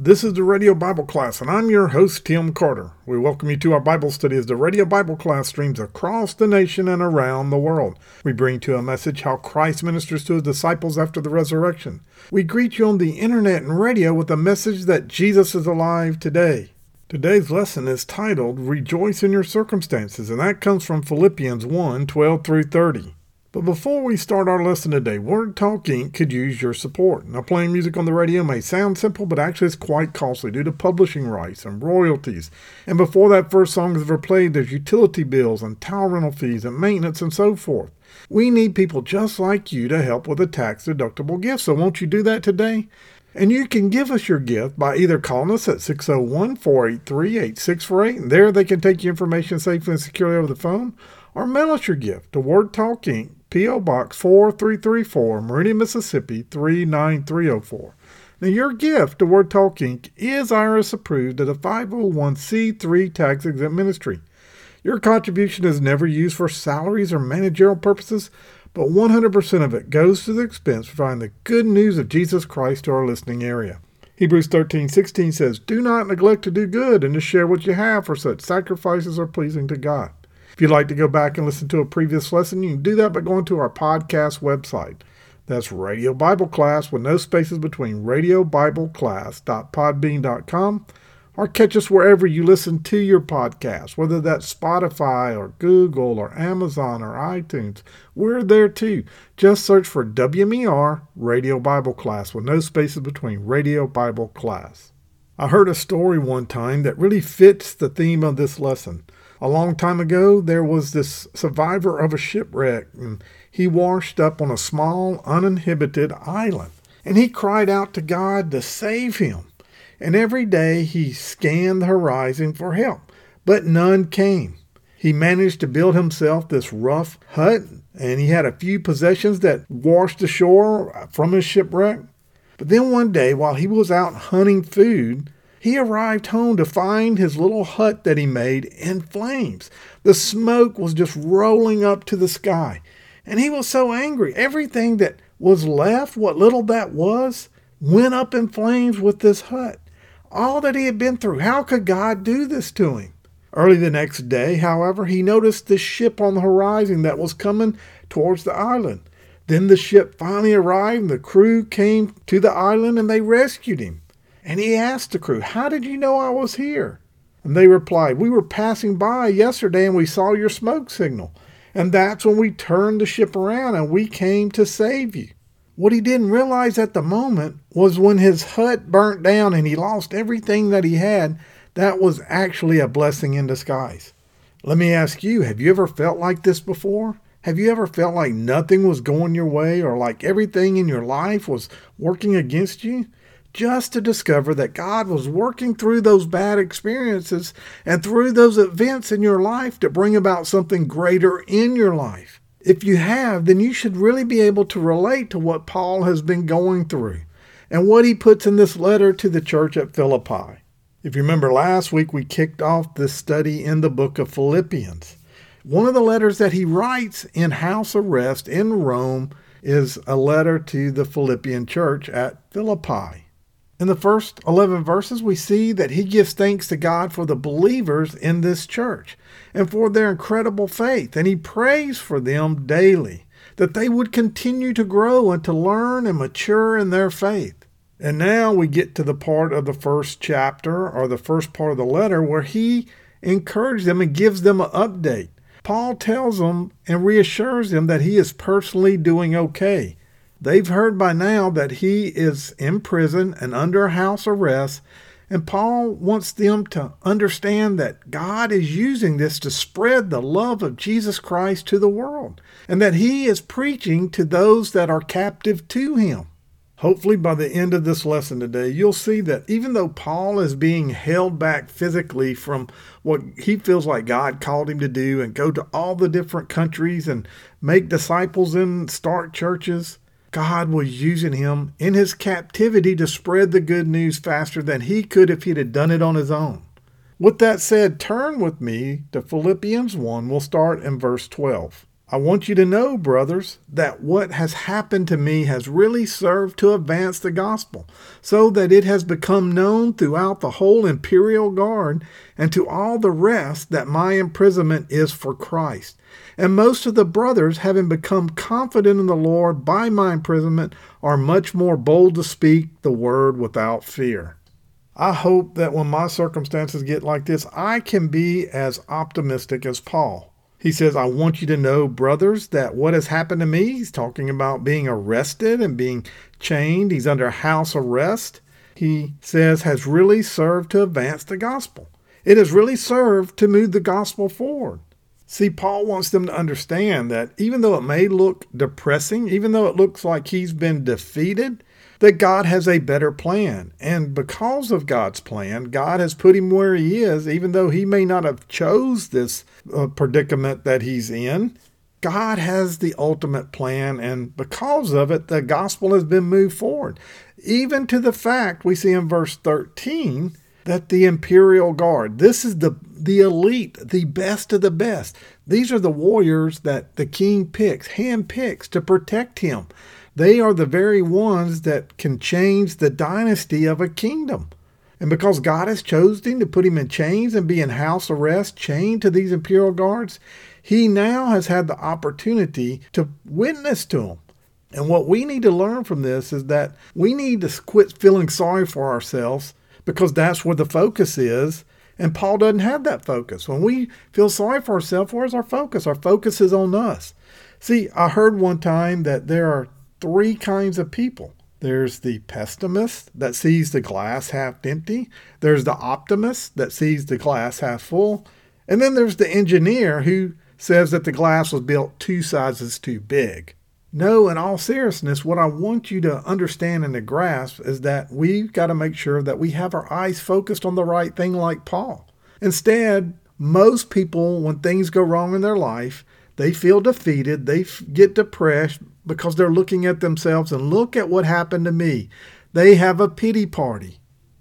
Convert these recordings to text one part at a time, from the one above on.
This is the Radio Bible Class, and I'm your host, Tim Carter. We welcome you to our Bible study as the Radio Bible Class streams across the nation and around the world. We bring to a message how Christ ministers to his disciples after the resurrection. We greet you on the internet and radio with a message that Jesus is alive today. Today's lesson is titled Rejoice in Your Circumstances, and that comes from Philippians 1 12 through 30. But before we start our lesson today, Word Talk Inc. could use your support. Now, playing music on the radio may sound simple, but actually it's quite costly due to publishing rights and royalties. And before that first song is ever played, there's utility bills and tower rental fees and maintenance and so forth. We need people just like you to help with a tax deductible gift. So, won't you do that today? And you can give us your gift by either calling us at 601 483 8648, and there they can take your information safely and securely over the phone, or mail us your gift to Word Talk Inc. P.O. Box 4334, Meridian, Mississippi 39304. Now, your gift to Word Talk Inc. is IRS approved as a 501c3 tax exempt ministry. Your contribution is never used for salaries or managerial purposes, but 100% of it goes to the expense of providing the good news of Jesus Christ to our listening area. Hebrews 13:16 says, "Do not neglect to do good and to share what you have, for such sacrifices are pleasing to God." If you'd like to go back and listen to a previous lesson, you can do that by going to our podcast website. That's Radio Bible Class with no spaces between radiobibleclass.podbean.com or catch us wherever you listen to your podcast, whether that's Spotify or Google or Amazon or iTunes. We're there too. Just search for WMER Radio Bible Class with no spaces between Radio Bible Class. I heard a story one time that really fits the theme of this lesson. A long time ago, there was this survivor of a shipwreck, and he washed up on a small, uninhabited island. And he cried out to God to save him. And every day he scanned the horizon for help, but none came. He managed to build himself this rough hut, and he had a few possessions that washed ashore from his shipwreck. But then one day, while he was out hunting food, he arrived home to find his little hut that he made in flames. The smoke was just rolling up to the sky. And he was so angry. Everything that was left, what little that was, went up in flames with this hut. All that he had been through. How could God do this to him? Early the next day, however, he noticed the ship on the horizon that was coming towards the island. Then the ship finally arrived, and the crew came to the island and they rescued him. And he asked the crew, How did you know I was here? And they replied, We were passing by yesterday and we saw your smoke signal. And that's when we turned the ship around and we came to save you. What he didn't realize at the moment was when his hut burnt down and he lost everything that he had, that was actually a blessing in disguise. Let me ask you, have you ever felt like this before? Have you ever felt like nothing was going your way or like everything in your life was working against you? Just to discover that God was working through those bad experiences and through those events in your life to bring about something greater in your life. If you have, then you should really be able to relate to what Paul has been going through and what he puts in this letter to the church at Philippi. If you remember last week, we kicked off this study in the book of Philippians. One of the letters that he writes in house arrest in Rome is a letter to the Philippian church at Philippi. In the first 11 verses, we see that he gives thanks to God for the believers in this church and for their incredible faith, and he prays for them daily that they would continue to grow and to learn and mature in their faith. And now we get to the part of the first chapter or the first part of the letter where he encourages them and gives them an update. Paul tells them and reassures them that he is personally doing okay They've heard by now that he is in prison and under house arrest, and Paul wants them to understand that God is using this to spread the love of Jesus Christ to the world, and that he is preaching to those that are captive to him. Hopefully, by the end of this lesson today, you'll see that even though Paul is being held back physically from what he feels like God called him to do and go to all the different countries and make disciples and start churches, God was using him in his captivity to spread the good news faster than he could if he'd have done it on his own. With that said, turn with me to Philippians 1. We'll start in verse 12. I want you to know, brothers, that what has happened to me has really served to advance the gospel, so that it has become known throughout the whole imperial guard and to all the rest that my imprisonment is for Christ. And most of the brothers, having become confident in the Lord by my imprisonment, are much more bold to speak the word without fear. I hope that when my circumstances get like this, I can be as optimistic as Paul. He says, I want you to know, brothers, that what has happened to me, he's talking about being arrested and being chained. He's under house arrest. He says, has really served to advance the gospel. It has really served to move the gospel forward. See, Paul wants them to understand that even though it may look depressing, even though it looks like he's been defeated, that God has a better plan. And because of God's plan, God has put him where he is, even though he may not have chose this uh, predicament that he's in. God has the ultimate plan, and because of it, the gospel has been moved forward. Even to the fact we see in verse 13 that the imperial guard, this is the, the elite, the best of the best. These are the warriors that the king picks, hand picks to protect him. They are the very ones that can change the dynasty of a kingdom. And because God has chosen him to put him in chains and be in house arrest, chained to these imperial guards, he now has had the opportunity to witness to them. And what we need to learn from this is that we need to quit feeling sorry for ourselves because that's where the focus is. And Paul doesn't have that focus. When we feel sorry for ourselves, where's our focus? Our focus is on us. See, I heard one time that there are three kinds of people. There's the pessimist that sees the glass half empty. There's the optimist that sees the glass half full. And then there's the engineer who says that the glass was built two sizes too big. No, in all seriousness, what I want you to understand and to grasp is that we've got to make sure that we have our eyes focused on the right thing, like Paul. Instead, most people, when things go wrong in their life, they feel defeated, they get depressed, because they're looking at themselves and look at what happened to me. They have a pity party.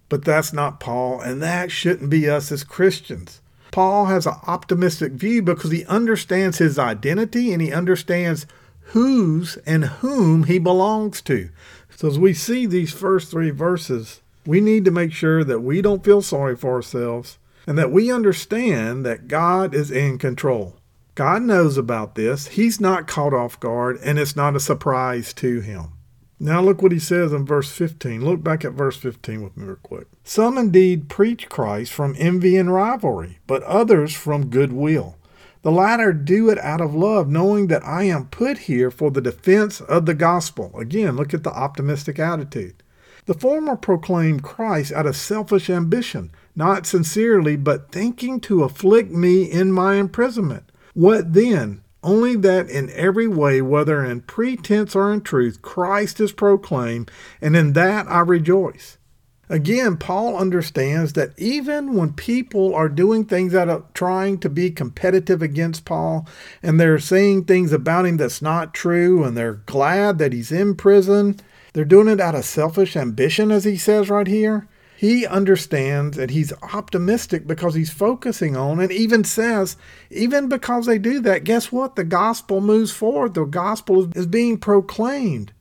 But that's not Paul, and that shouldn't be us as Christians. Paul has an optimistic view because he understands his identity and he understands whose and whom he belongs to. So, as we see these first three verses, we need to make sure that we don't feel sorry for ourselves and that we understand that God is in control. God knows about this. He's not caught off guard, and it's not a surprise to him. Now, look what he says in verse 15. Look back at verse 15 with me, real quick. Some indeed preach Christ from envy and rivalry, but others from goodwill. The latter do it out of love, knowing that I am put here for the defense of the gospel. Again, look at the optimistic attitude. The former proclaimed Christ out of selfish ambition, not sincerely, but thinking to afflict me in my imprisonment. What then? Only that in every way, whether in pretense or in truth, Christ is proclaimed, and in that I rejoice. Again, Paul understands that even when people are doing things out of trying to be competitive against Paul, and they're saying things about him that's not true, and they're glad that he's in prison, they're doing it out of selfish ambition, as he says right here. He understands and he's optimistic because he's focusing on and even says, even because they do that, guess what? The gospel moves forward. The gospel is being proclaimed.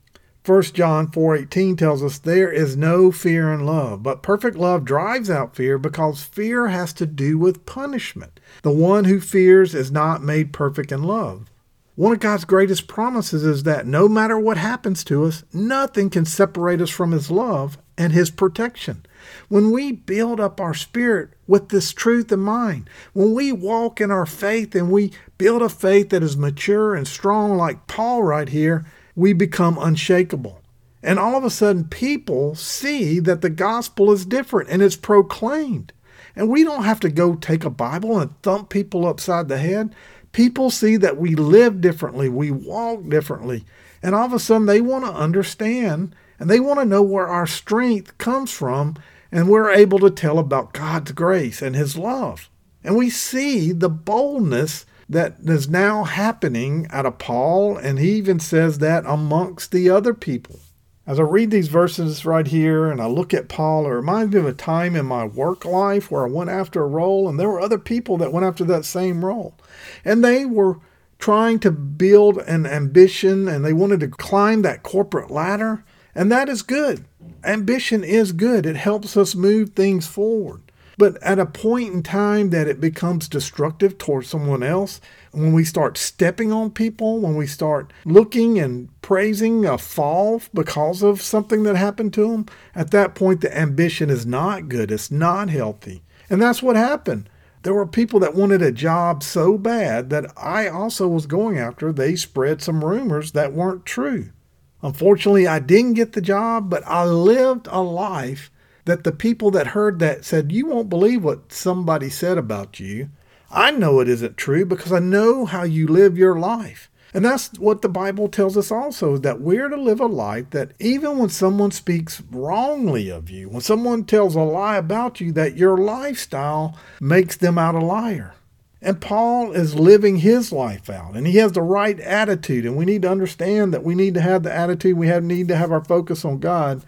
1 John 4:18 tells us there is no fear in love, but perfect love drives out fear because fear has to do with punishment. The one who fears is not made perfect in love. One of God's greatest promises is that no matter what happens to us, nothing can separate us from his love and his protection. When we build up our spirit with this truth in mind, when we walk in our faith and we build a faith that is mature and strong, like Paul right here, we become unshakable. And all of a sudden, people see that the gospel is different and it's proclaimed. And we don't have to go take a Bible and thump people upside the head. People see that we live differently, we walk differently. And all of a sudden, they want to understand and they want to know where our strength comes from and we're able to tell about God's grace and His love. And we see the boldness that is now happening out of Paul, and he even says that amongst the other people. As I read these verses right here and I look at Paul, it reminds me of a time in my work life where I went after a role, and there were other people that went after that same role. And they were trying to build an ambition and they wanted to climb that corporate ladder. And that is good. Ambition is good, it helps us move things forward. But at a point in time that it becomes destructive towards someone else, when we start stepping on people, when we start looking and praising a fall because of something that happened to them, at that point the ambition is not good. It's not healthy. And that's what happened. There were people that wanted a job so bad that I also was going after. They spread some rumors that weren't true. Unfortunately, I didn't get the job, but I lived a life that the people that heard that said, You won't believe what somebody said about you. I know it isn't true because I know how you live your life. And that's what the Bible tells us also is that we're to live a life that even when someone speaks wrongly of you, when someone tells a lie about you, that your lifestyle makes them out a liar. And Paul is living his life out, and he has the right attitude. And we need to understand that we need to have the attitude, we have, need to have our focus on God.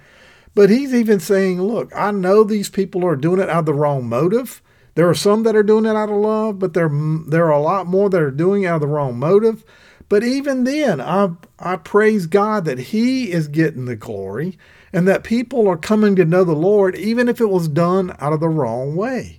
But he's even saying, Look, I know these people are doing it out of the wrong motive. There are some that are doing it out of love, but there, there are a lot more that are doing it out of the wrong motive. But even then, I, I praise God that He is getting the glory and that people are coming to know the Lord, even if it was done out of the wrong way.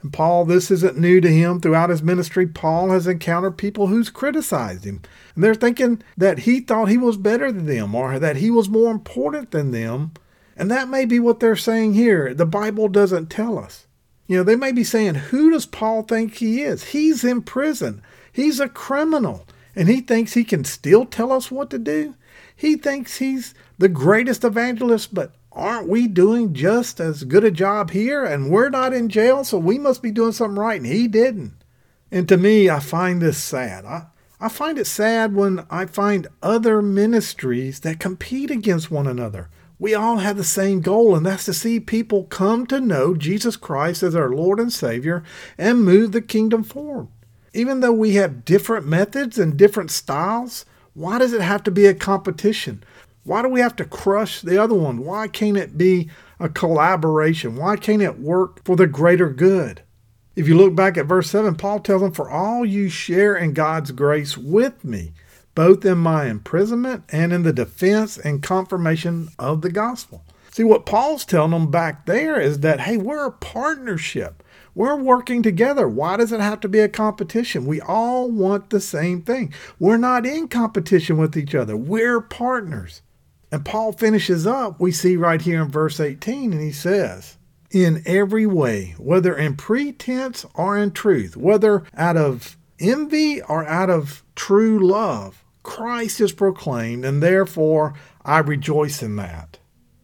And Paul, this isn't new to him. Throughout his ministry, Paul has encountered people who's criticized him. And they're thinking that he thought he was better than them or that he was more important than them. And that may be what they're saying here. The Bible doesn't tell us. You know, they may be saying, Who does Paul think he is? He's in prison, he's a criminal, and he thinks he can still tell us what to do. He thinks he's the greatest evangelist, but aren't we doing just as good a job here? And we're not in jail, so we must be doing something right, and he didn't. And to me, I find this sad. I, I find it sad when I find other ministries that compete against one another. We all have the same goal, and that's to see people come to know Jesus Christ as our Lord and Savior and move the kingdom forward. Even though we have different methods and different styles, why does it have to be a competition? Why do we have to crush the other one? Why can't it be a collaboration? Why can't it work for the greater good? If you look back at verse 7, Paul tells them, For all you share in God's grace with me both in my imprisonment and in the defense and confirmation of the gospel. See, what Paul's telling them back there is that, hey, we're a partnership. We're working together. Why does it have to be a competition? We all want the same thing. We're not in competition with each other, we're partners. And Paul finishes up, we see right here in verse 18, and he says, In every way, whether in pretense or in truth, whether out of envy or out of true love, Christ is proclaimed, and therefore I rejoice in that.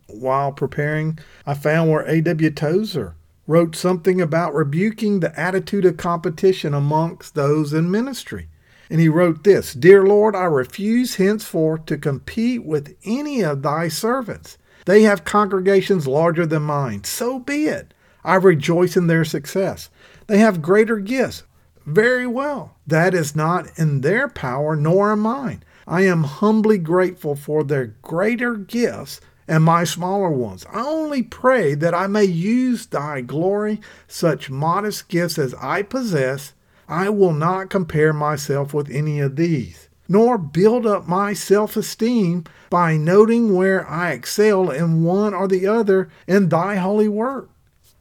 While preparing, I found where A.W. Tozer wrote something about rebuking the attitude of competition amongst those in ministry. And he wrote this Dear Lord, I refuse henceforth to compete with any of thy servants. They have congregations larger than mine. So be it. I rejoice in their success. They have greater gifts. Very well. That is not in their power, nor in mine. I am humbly grateful for their greater gifts and my smaller ones. I only pray that I may use thy glory, such modest gifts as I possess. I will not compare myself with any of these, nor build up my self esteem by noting where I excel in one or the other in thy holy work.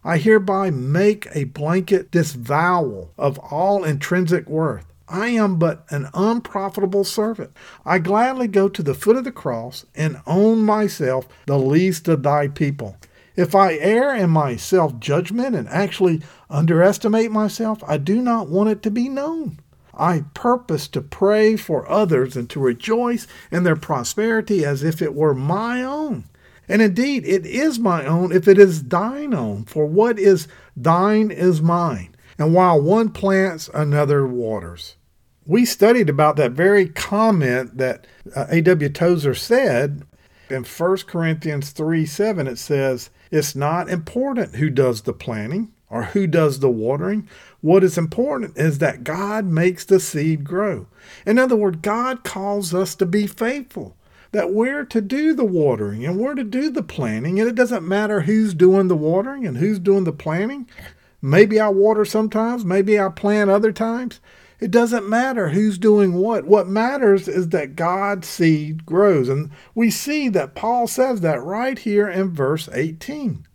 I hereby make a blanket disavowal of all intrinsic worth. I am but an unprofitable servant. I gladly go to the foot of the cross and own myself the least of thy people. If I err in my self judgment and actually underestimate myself, I do not want it to be known. I purpose to pray for others and to rejoice in their prosperity as if it were my own. And indeed, it is my own if it is thine own, for what is thine is mine. And while one plants, another waters. We studied about that very comment that uh, A.W. Tozer said in 1 Corinthians 3 7. It says, It's not important who does the planting or who does the watering. What is important is that God makes the seed grow. In other words, God calls us to be faithful that we're to do the watering and we're to do the planting, and it doesn't matter who's doing the watering and who's doing the planting. Maybe I water sometimes, maybe I plant other times. It doesn't matter who's doing what. What matters is that God's seed grows. And we see that Paul says that right here in verse 18.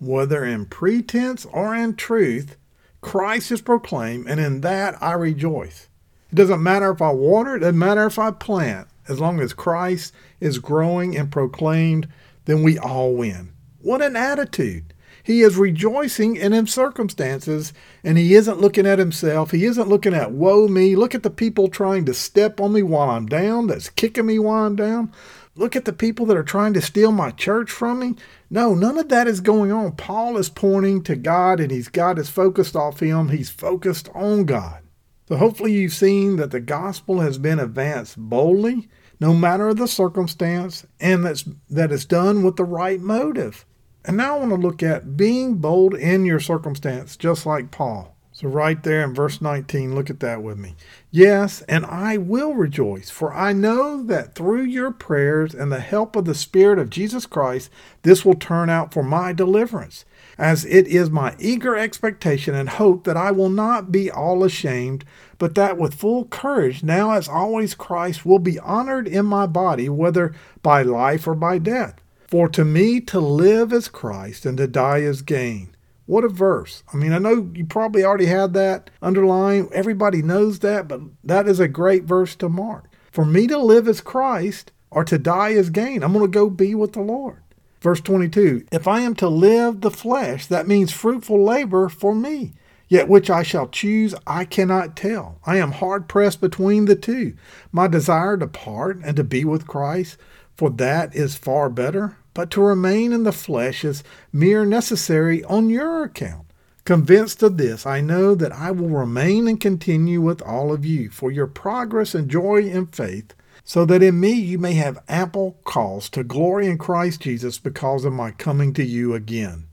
Whether in pretense or in truth, Christ is proclaimed, and in that I rejoice. It doesn't matter if I water, it doesn't matter if I plant. As long as Christ is growing and proclaimed, then we all win. What an attitude! He is rejoicing in his circumstances, and he isn't looking at himself. He isn't looking at, woe me. Look at the people trying to step on me while I'm down, that's kicking me while I'm down. Look at the people that are trying to steal my church from me. No, none of that is going on. Paul is pointing to God, and he's God is focused off him. He's focused on God. So hopefully you've seen that the gospel has been advanced boldly, no matter the circumstance, and that's that is done with the right motive. And now I want to look at being bold in your circumstance, just like Paul. So, right there in verse 19, look at that with me. Yes, and I will rejoice, for I know that through your prayers and the help of the Spirit of Jesus Christ, this will turn out for my deliverance, as it is my eager expectation and hope that I will not be all ashamed, but that with full courage, now as always, Christ will be honored in my body, whether by life or by death. For to me to live is Christ and to die is gain. What a verse. I mean, I know you probably already had that underlined. Everybody knows that, but that is a great verse to mark. For me to live is Christ or to die is gain. I'm going to go be with the Lord. Verse 22 If I am to live the flesh, that means fruitful labor for me. Yet which I shall choose, I cannot tell. I am hard pressed between the two. My desire to part and to be with Christ, for that is far better, but to remain in the flesh is mere necessary on your account. Convinced of this, I know that I will remain and continue with all of you for your progress and joy in faith, so that in me you may have ample cause to glory in Christ Jesus because of my coming to you again.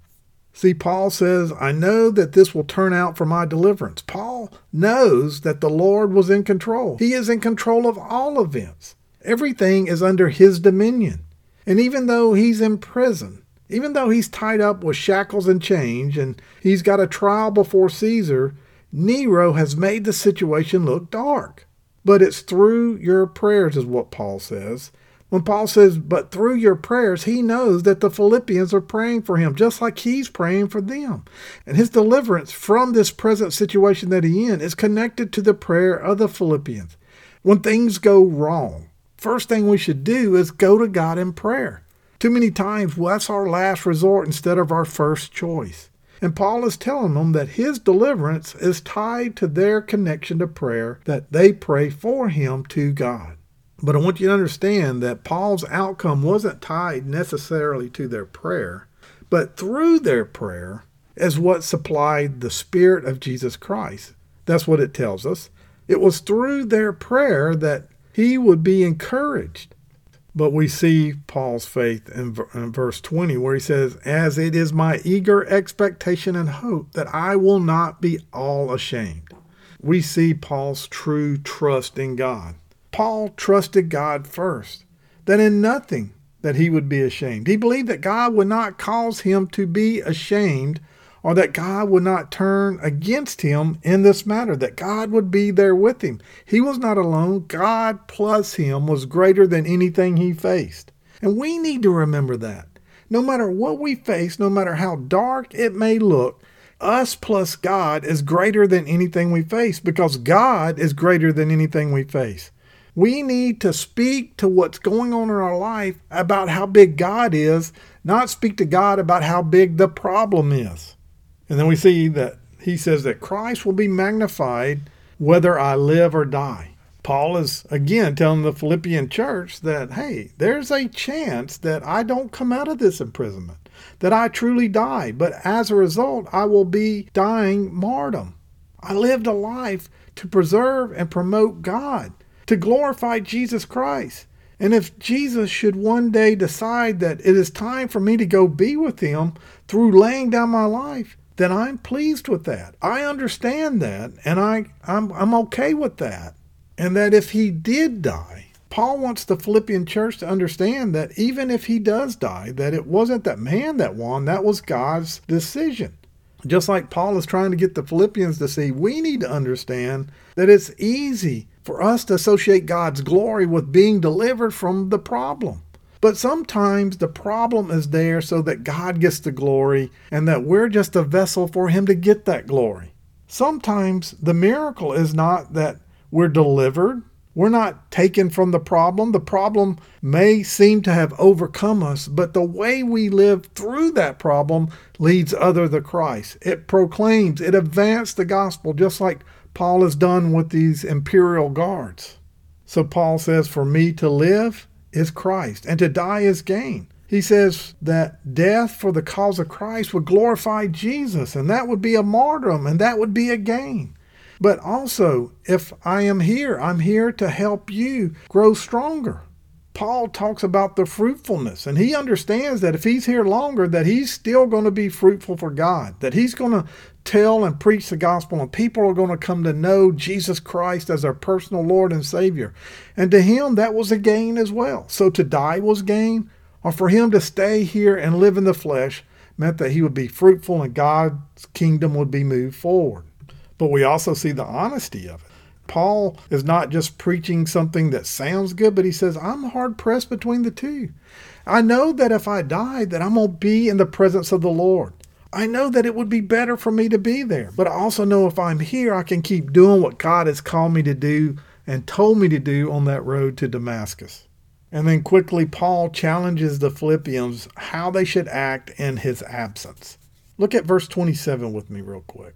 See, Paul says, I know that this will turn out for my deliverance. Paul knows that the Lord was in control. He is in control of all events. Everything is under his dominion. And even though he's in prison, even though he's tied up with shackles and chains, and he's got a trial before Caesar, Nero has made the situation look dark. But it's through your prayers, is what Paul says. When Paul says, but through your prayers, he knows that the Philippians are praying for him, just like he's praying for them. And his deliverance from this present situation that he's in is connected to the prayer of the Philippians. When things go wrong, first thing we should do is go to God in prayer. Too many times, well, that's our last resort instead of our first choice. And Paul is telling them that his deliverance is tied to their connection to prayer, that they pray for him to God. But I want you to understand that Paul's outcome wasn't tied necessarily to their prayer, but through their prayer is what supplied the Spirit of Jesus Christ. That's what it tells us. It was through their prayer that he would be encouraged. But we see Paul's faith in, in, verse 20, where he says, As it is my eager expectation and hope that I will not be all ashamed. We see Paul's true trust in God. Paul trusted God first, that in nothing that he would be ashamed. He believed that God would not cause him to be ashamed or that God would not turn against him in this matter, that God would be there with him. He was not alone. God plus him was greater than anything he faced. And we need to remember that. No matter what we face, no matter how dark it may look, us plus God is greater than anything we face because God is greater than anything we face. We need to speak to what's going on in our life about how big God is, not speak to God about how big the problem is. And then we see that he says that Christ will be magnified whether I live or die. Paul is again telling the Philippian church that, hey, there's a chance that I don't come out of this imprisonment, that I truly die, but as a result, I will be dying martyrdom. I lived a life to preserve and promote God, to glorify Jesus Christ. And if Jesus should one day decide that it is time for me to go be with him through laying down my life, then I'm pleased with that. I understand that and I, I'm, I'm okay with that. And that if he did die, Paul wants the Philippian church to understand that even if he does die, that it wasn't that man that won, that was God's decision. Just like Paul is trying to get the Philippians to see, we need to understand that it's easy for us to associate God's glory with being delivered from the problem. But sometimes the problem is there so that God gets the glory and that we're just a vessel for Him to get that glory. Sometimes the miracle is not that we're delivered, we're not taken from the problem. The problem may seem to have overcome us, but the way we live through that problem leads other to Christ. It proclaims, it advanced the gospel, just like Paul has done with these imperial guards. So Paul says, For me to live is Christ, and to die is gain. He says that death for the cause of Christ would glorify Jesus, and that would be a martyrdom, and that would be a gain. But also, if I am here, I'm here to help you grow stronger. Paul talks about the fruitfulness, and he understands that if he's here longer, that he's still going to be fruitful for God, that he's going to tell and preach the gospel, and people are going to come to know Jesus Christ as their personal Lord and Savior. And to him, that was a gain as well. So to die was gain, or for him to stay here and live in the flesh meant that he would be fruitful and God's kingdom would be moved forward but we also see the honesty of it. Paul is not just preaching something that sounds good, but he says, I'm hard pressed between the two. I know that if I die, that I'm going to be in the presence of the Lord. I know that it would be better for me to be there, but I also know if I'm here, I can keep doing what God has called me to do and told me to do on that road to Damascus. And then quickly, Paul challenges the Philippians how they should act in his absence. Look at verse 27 with me, real quick.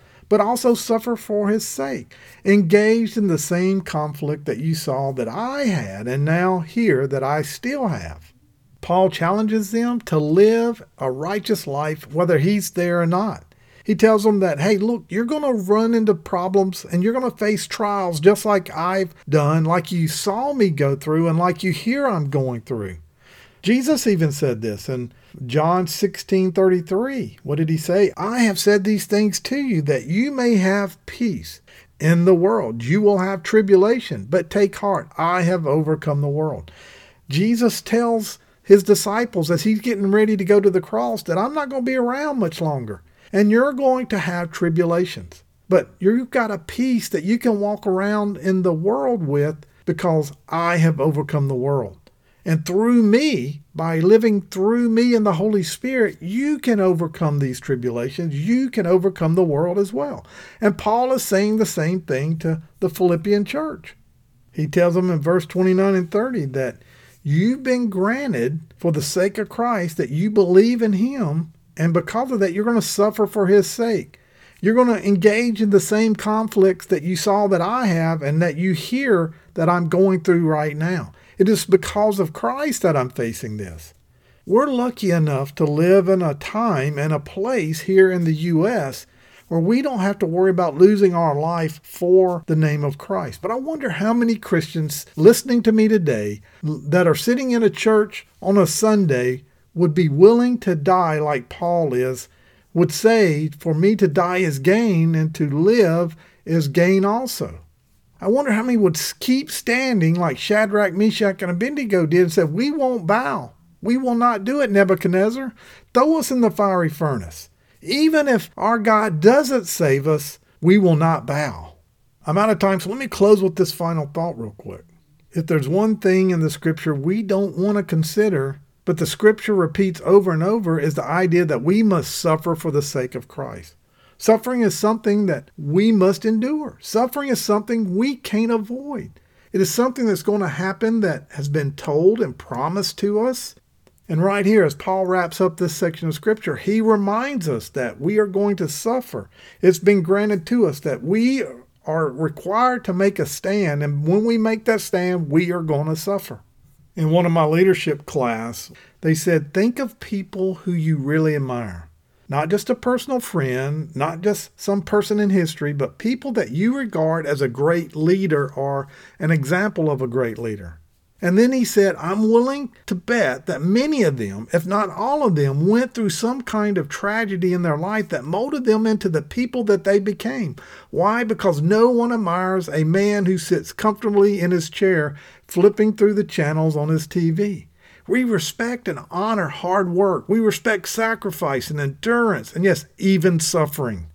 but also suffer for his sake, engaged in the same conflict that you saw that I had and now hear that I still have. Paul challenges them to live a righteous life whether he's there or not. He tells them that, hey, look, you're going to run into problems and you're going to face trials just like I've done, like you saw me go through, and like you hear I'm going through. Jesus even said this in John 16 33. What did he say? I have said these things to you that you may have peace. In the world you will have tribulation, but take heart, I have overcome the world. Jesus tells his disciples as he's getting ready to go to the cross that I'm not going to be around much longer, and you're going to have tribulations. But you've got a peace that you can walk around in the world with because I have overcome the world. And through me, by living through me and the Holy Spirit, you can overcome these tribulations. You can overcome the world as well. And Paul is saying the same thing to the Philippian church. He tells them in verse 29 and 30 that you've been granted for the sake of Christ that you believe in him, and because of that, you're going to suffer for his sake. You're going to engage in the same conflicts that you saw that I have and that you hear that I'm going through right now. It is because of Christ that I'm facing this. We're lucky enough to live in a time and a place here in the U.S. where we don't have to worry about losing our life for the name of Christ. But I wonder how many Christians listening to me today that are sitting in a church on a Sunday would be willing to die like Paul is, would say, For me to die is gain, and to live is gain also. I wonder how many would keep standing like Shadrach, Meshach, and Abednego did and said, We won't bow. We will not do it, Nebuchadnezzar. Throw us in the fiery furnace. Even if our God doesn't save us, we will not bow. I'm out of time, so let me close with this final thought real quick. If there's one thing in the scripture we don't want to consider, but the scripture repeats over and over, is the idea that we must suffer for the sake of Christ. Suffering is something that we must endure. Suffering is something we can't avoid. It is something that's going to happen that has been told and promised to us. And right here, as Paul wraps up this section of Scripture, he reminds us that we are going to suffer. It's been granted to us that we are required to make a stand. And when we make that stand, we are going to suffer. In one of my leadership class, they said, think of people who you really admire. Not just a personal friend, not just some person in history, but people that you regard as a great leader or an example of a great leader. And then he said, I'm willing to bet that many of them, if not all of them, went through some kind of tragedy in their life that molded them into the people that they became. Why? Because no one admires a man who sits comfortably in his chair flipping through the channels on his TV. We respect and honor hard work. We respect sacrifice and endurance, and yes, even suffering.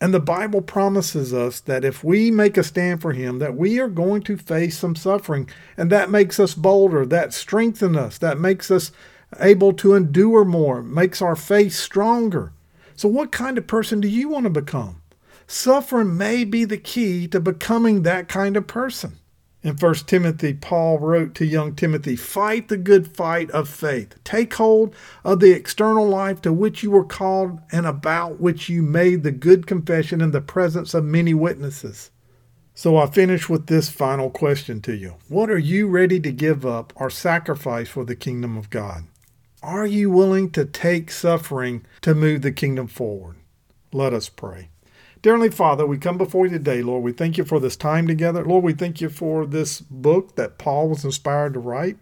And the Bible promises us that if we make a stand for Him, that we are going to face some suffering. And that makes us bolder, that strengthens us, that makes us able to endure more, makes our faith stronger. So, what kind of person do you want to become? Suffering may be the key to becoming that kind of person. In 1 Timothy, Paul wrote to young Timothy, Fight the good fight of faith. Take hold of the external life to which you were called and about which you made the good confession in the presence of many witnesses. So I finish with this final question to you What are you ready to give up or sacrifice for the kingdom of God? Are you willing to take suffering to move the kingdom forward? Let us pray. Dear Heavenly Father, we come before you today, Lord. We thank you for this time together. Lord, we thank you for this book that Paul was inspired to write.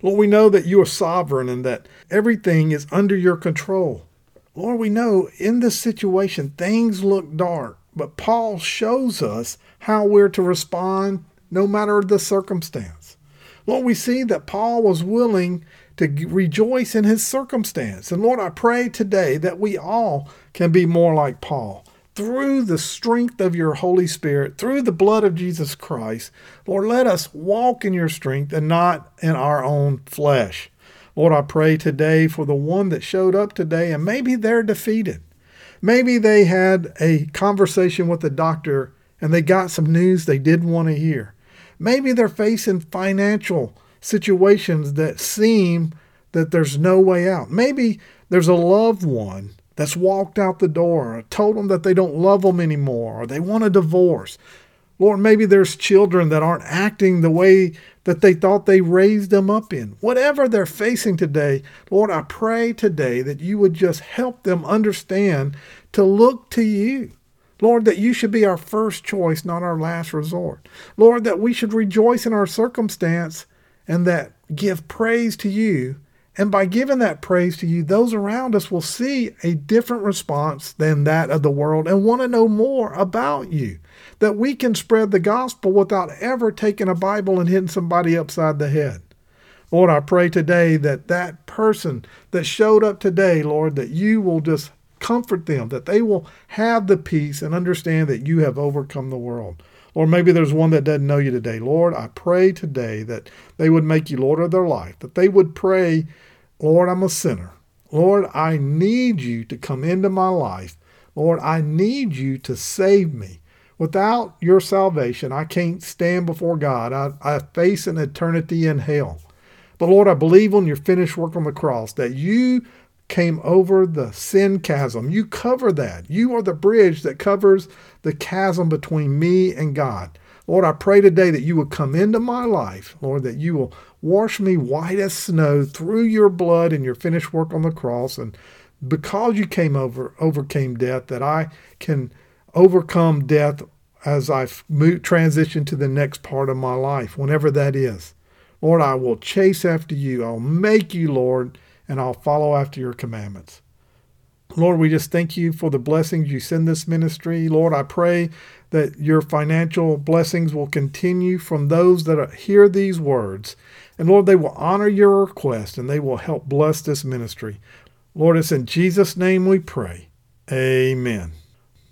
Lord, we know that you are sovereign and that everything is under your control. Lord, we know in this situation things look dark, but Paul shows us how we're to respond no matter the circumstance. Lord, we see that Paul was willing to rejoice in his circumstance. And Lord, I pray today that we all can be more like Paul through the strength of your Holy Spirit, through the blood of Jesus Christ, Lord, let us walk in your strength and not in our own flesh. Lord, I pray today for the one that showed up today and maybe they're defeated. Maybe they had a conversation with the doctor and they got some news they didn't want to hear. Maybe they're facing financial situations that seem that there's no way out. Maybe there's a loved one that's walked out the door, or told them that they don't love them anymore, or they want a divorce. Lord, maybe there's children that aren't acting the way that they thought they raised them up in. Whatever they're facing today, Lord, I pray today that you would just help them understand to look to you. Lord, that you should be our first choice, not our last resort. Lord, that we should rejoice in our circumstance and that give praise to you and by giving that praise to you, those around us will see a different response than that of the world and want to know more about you. That we can spread the gospel without ever taking a Bible and hitting somebody upside the head. Lord, I pray today that that person that showed up today, Lord, that you will just comfort them, that they will have the peace and understand that you have overcome the world. Or maybe there's one that doesn't know you today. Lord, I pray today that they would make you Lord of their life, that they would pray, Lord, I'm a sinner. Lord, I need you to come into my life. Lord, I need you to save me. Without your salvation, I can't stand before God. I, I face an eternity in hell. But Lord, I believe on your finished work on the cross that you came over the sin chasm. You cover that. You are the bridge that covers the chasm between me and God. Lord, I pray today that you will come into my life, Lord, that you will wash me white as snow through your blood and your finished work on the cross. And because you came over, overcame death, that I can overcome death as I transition to the next part of my life, whenever that is. Lord, I will chase after you. I'll make you, Lord, and I'll follow after your commandments. Lord, we just thank you for the blessings you send this ministry. Lord, I pray that your financial blessings will continue from those that hear these words. And Lord, they will honor your request and they will help bless this ministry. Lord, it's in Jesus' name we pray. Amen.